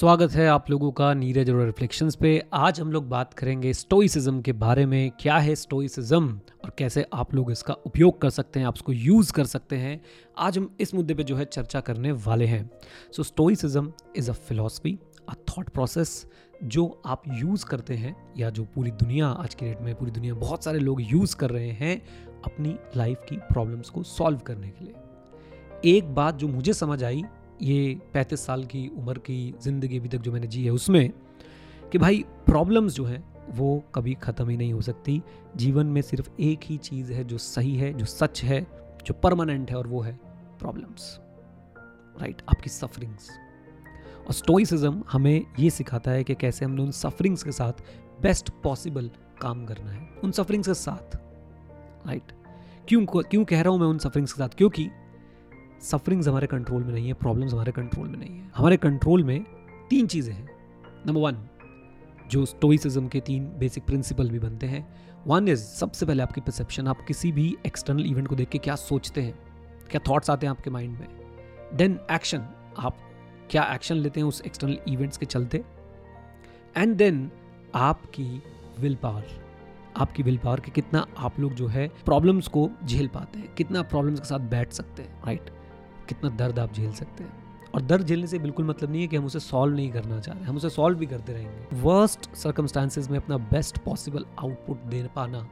स्वागत है आप लोगों का नीरज और रिफ्लेक्शंस पे। आज हम लोग बात करेंगे स्टोइसिज्म के बारे में, क्या है स्टोइसिज्म और कैसे आप लोग इसका उपयोग कर सकते हैं, आप उसको यूज़ कर सकते हैं। आज हम इस मुद्दे पे जो है चर्चा करने वाले हैं। So stoicism is a philosophy a thought process जो आप यूज़ करते हैं या जो पूरी दुनिया, आज की डेट में पूरी दुनिया बहुत सारे लोग यूज़ कर रहे हैं अपनी लाइफ की प्रॉब्लम्स को सॉल्व करने के लिए। एक बात जो मुझे समझ आई ये पैंतीस साल की उम्र की ज़िंदगी अभी तक जो मैंने जी है उसमें कि भाई प्रॉब्लम्स जो हैं, वो कभी ख़त्म ही नहीं हो सकती। जीवन में सिर्फ़ एक ही चीज़ है जो सही है, जो सच है, जो परमानेंट है और वो है प्रॉब्लम्स राइट आपकी सफरिंग्स और स्टोइसिज्म हमें ये सिखाता है कि कैसे हमने उन सफरिंग्स के साथ बेस्ट पॉसिबल काम करना है। उन सफरिंग्स के साथ। राइट क्यों क्यों कह रहा हूँ मैं उन सफरिंग्स के साथ? क्योंकि सफरिंग्स हमारे कंट्रोल में नहीं है प्रॉब्लम्स हमारे कंट्रोल में नहीं है। हमारे कंट्रोल में तीन चीज़ें हैं। नंबर वन जो स्टोइसिज्म के तीन बेसिक प्रिंसिपल भी बनते हैं। वन इज़ सबसे पहले आपकी परसेप्शन आप किसी भी एक्सटर्नल इवेंट को देख के क्या सोचते हैं, क्या थॉट्स आते हैं आपके माइंड में। देन एक्शन आप क्या एक्शन लेते हैं उस एक्सटर्नल इवेंट्स के चलते। एंड देन आपकी विल पावर आपकी विल पावर के कितना आप लोग जो है प्रॉब्लम्स को झेल पाते हैं, कितना प्रॉब्लम्स के साथ बैठ सकते हैं राइट कितना दर्द आप झेल सकते हैं। और दर्द झेलने से बिल्कुल मतलब नहीं है कि हम उसे सॉल्व नहीं करना चाह रहे, हम उसे सॉल्व भी करते रहेंगे। वर्स्ट सर्कमस्टांसिस में अपना बेस्ट पॉसिबल आउटपुट दे पाना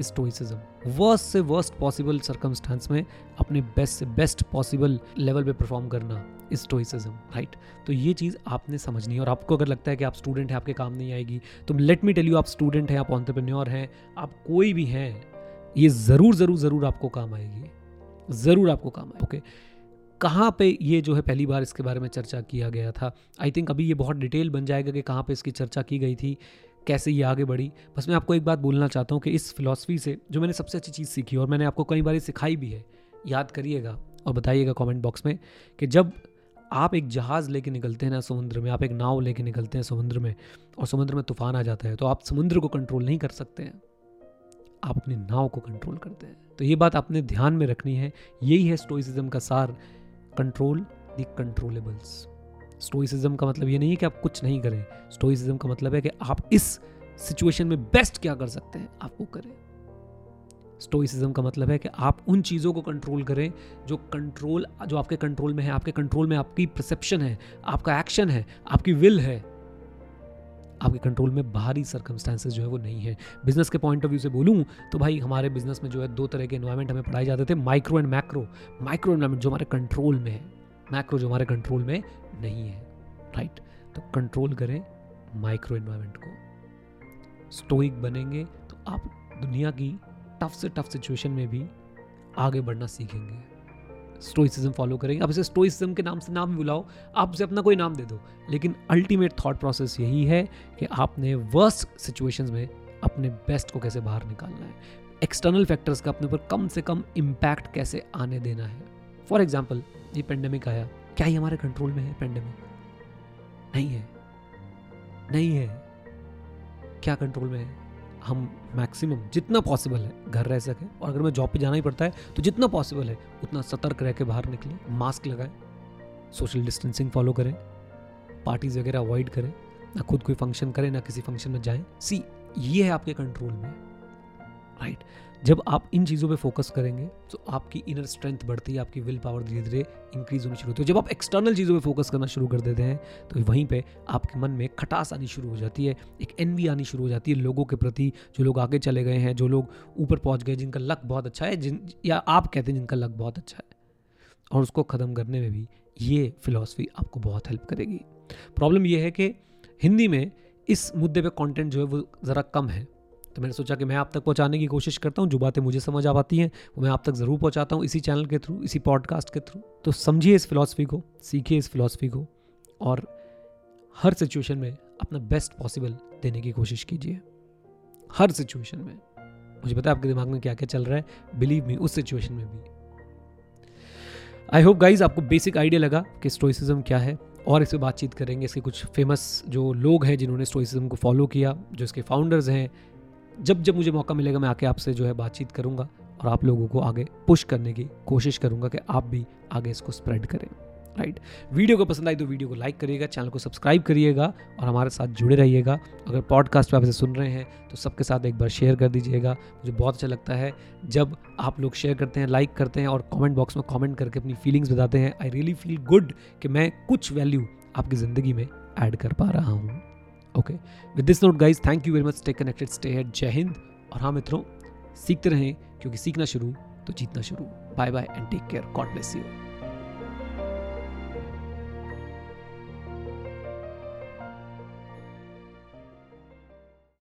स्टोइसिज्म वर्स्ट से वर्स्ट पॉसिबल सर्कमस्टांस में अपने बेस्ट से बेस्ट पॉसिबल लेवल पे परफॉर्म करना स्टोइसिज्म राइट तो ये चीज़ आपने समझनी है और आपको अगर लगता है कि आप स्टूडेंट हैं, आपके काम नहीं आएगी तो लेट मी टेल यू आप स्टूडेंट हैं, आप ऑन्टरप्रेन्योर हैं, आप कोई भी हैं, ये ज़रूर ज़रूर ज़रूर आपको काम आएगी। ज़रूर आपको काम आएगी ओके कहाँ पे ये जो है पहली बार इसके बारे में चर्चा किया गया था? आई थिंक अभी ये बहुत डिटेल बन जाएगा कि कहाँ पे इसकी चर्चा की गई थी, कैसे ये आगे बढ़ी। बस मैं आपको एक बात बोलना चाहता हूँ कि इस फिलॉसफी से जो मैंने सबसे अच्छी चीज़ सीखी और मैंने आपको कई बार सिखाई भी है, याद करिएगा और बताइएगा कमेंट बॉक्स में कि जब आप एक जहाज़ लेके निकलते हैं ना समुद्र में, आप एक नाव लेके निकलते हैं समुद्र में और समुद्र में तूफ़ान आ जाता है तो आप समुद्र को कंट्रोल नहीं कर सकते हैं। आप अपनी नाव को कंट्रोल करते हैं। तो ये बात आपने ध्यान में रखनी है, यही है स्टोइसिज्म का सार कंट्रोल द कंट्रोलेबल्स स्टोइसिज्म का मतलब ये नहीं है कि आप कुछ नहीं करें। स्टोइसिज्म का मतलब है कि आप इस सिचुएशन में बेस्ट क्या कर सकते हैं? आप वो करें। स्टोइसिज्म का मतलब है कि आप उन चीज़ों को कंट्रोल करें जो कंट्रोल जो आपके कंट्रोल में है। आपके कंट्रोल में आपकी परसेप्शन है, आपका एक्शन है, आपकी विल है। आपके कंट्रोल में बाहरी सर्कमस्टांसेस जो है वो नहीं है। बिज़नेस के पॉइंट ऑफ़ व्यू से बोलूँ तो भाई हमारे बिज़नेस में जो है दो तरह के इन्वायरमेंट हमें पढ़ाए जाते थे micro and macro micro environment जो हमारे कंट्रोल में है मैक्रो जो हमारे कंट्रोल में नहीं है राइट तो कंट्रोल करें माइक्रो इन्वायरमेंट को। स्टोइक बनेंगे तो आप दुनिया की टफ से टफ सिचुएशन में भी आगे बढ़ना सीखेंगे। स्टोइसिज्म फॉलो करेंगे। आप इसे स्टोइसिज्म के नाम से नाम बुलाओ, आप उसे अपना कोई नाम दे दो। लेकिन अल्टीमेट थॉट प्रोसेस यही है कि आपने वर्स्ट सिचुएशंस में अपने बेस्ट को कैसे बाहर निकालना है। एक्सटर्नल फैक्टर्स का अपने ऊपर कम से कम इम्पैक्ट कैसे आने देना है। फॉर एग्ज़ाम्पल ये पेंडेमिक आया। क्या ही हमारे कंट्रोल में है पेंडेमिक नहीं है। नहीं है। क्या कंट्रोल में है? हम मैक्सिमम जितना पॉसिबल है घर रह सकें। और अगर हमें जॉब पे जाना ही पड़ता है तो जितना पॉसिबल है, उतना सतर्क रह के बाहर निकलें मास्क लगाएँ सोशल डिस्टेंसिंग फॉलो करें पार्टीज़ वगैरह अवॉइड करें, ना खुद कोई फ़ंक्शन करें, ना किसी फ़ंक्शन में जाएँ। सी ये है आपके कंट्रोल में। राइट जब आप इन चीज़ों पे फोकस करेंगे तो आपकी इनर स्ट्रेंथ बढ़ती है, आपकी विल पावर धीरे धीरे इंक्रीज होनी शुरू होती है। जब आप एक्सटर्नल चीज़ों पे फोकस करना शुरू कर देते हैं तो वहीं पे आपके मन में खटास आनी शुरू हो जाती है, एक एनवी आनी शुरू हो जाती है लोगों के प्रति, जो लोग आगे चले गए हैं, जो लोग ऊपर पहुँच गए, जिनका लक बहुत अच्छा है, जिन, या आप कहते हैं जिनका लक बहुत अच्छा है। और उसको ख़त्म करने में भी ये फिलोसफी आपको बहुत हेल्प करेगी। प्रॉब्लम यह है कि हिंदी में इस मुद्दे पे कंटेंट जो है वो ज़रा कम है। तो मैंने सोचा कि मैं आप तक पहुँचाने की कोशिश करता हूँ, जो बातें मुझे समझ आ पाती हैं, वो मैं आप तक ज़रूर पहुंचाता हूँ इसी चैनल के थ्रू इसी पॉडकास्ट के थ्रू तो समझिए इस फिलॉसफी को, सीखिए इस फिलॉसफी को और हर सिचुएशन में अपना बेस्ट पॉसिबल देने की कोशिश कीजिए। हर सिचुएशन में। मुझे पता है आपके दिमाग में क्या क्या चल रहा है। बिलीव मी उस सिचुएशन में भी। आई होप गाइज़ आपको बेसिक आइडिया लगा कि स्टोइसिज्म क्या है और इस पर बातचीत करेंगे। इसके कुछ फ़ेमस जो लोग हैं जिन्होंने स्टोइसिज्म को फॉलो किया, जो इसके फाउंडर्स हैं जब जब मुझे मौका मिलेगा, मैं आके आपसे जो है बातचीत करूँगा और आप लोगों को आगे पुश करने की कोशिश करूँगा कि आप भी आगे इसको स्प्रेड करें राइट वीडियो को पसंद आई तो वीडियो को लाइक करिएगा चैनल को सब्सक्राइब करिएगा और हमारे साथ जुड़े रहिएगा। अगर पॉडकास्ट पे आप इसे सुन रहे हैं तो सबके साथ एक बार शेयर कर दीजिएगा। मुझे बहुत अच्छा लगता है जब आप लोग शेयर करते हैं लाइक करते हैं और कमेंट बॉक्स में कमेंट करके अपनी फीलिंग्स बताते हैं। आई रियली फील गुड कि मैं कुछ वैल्यू आपकी ज़िंदगी में ऐड कर पा रहा हूँ। Okay with this note guys thank you very much stay connected stay head जय हिंद और हाँ मित्रों, सीखते रहें, क्योंकि सीखना शुरू तो जीतना शुरू. Bye bye and take care God bless you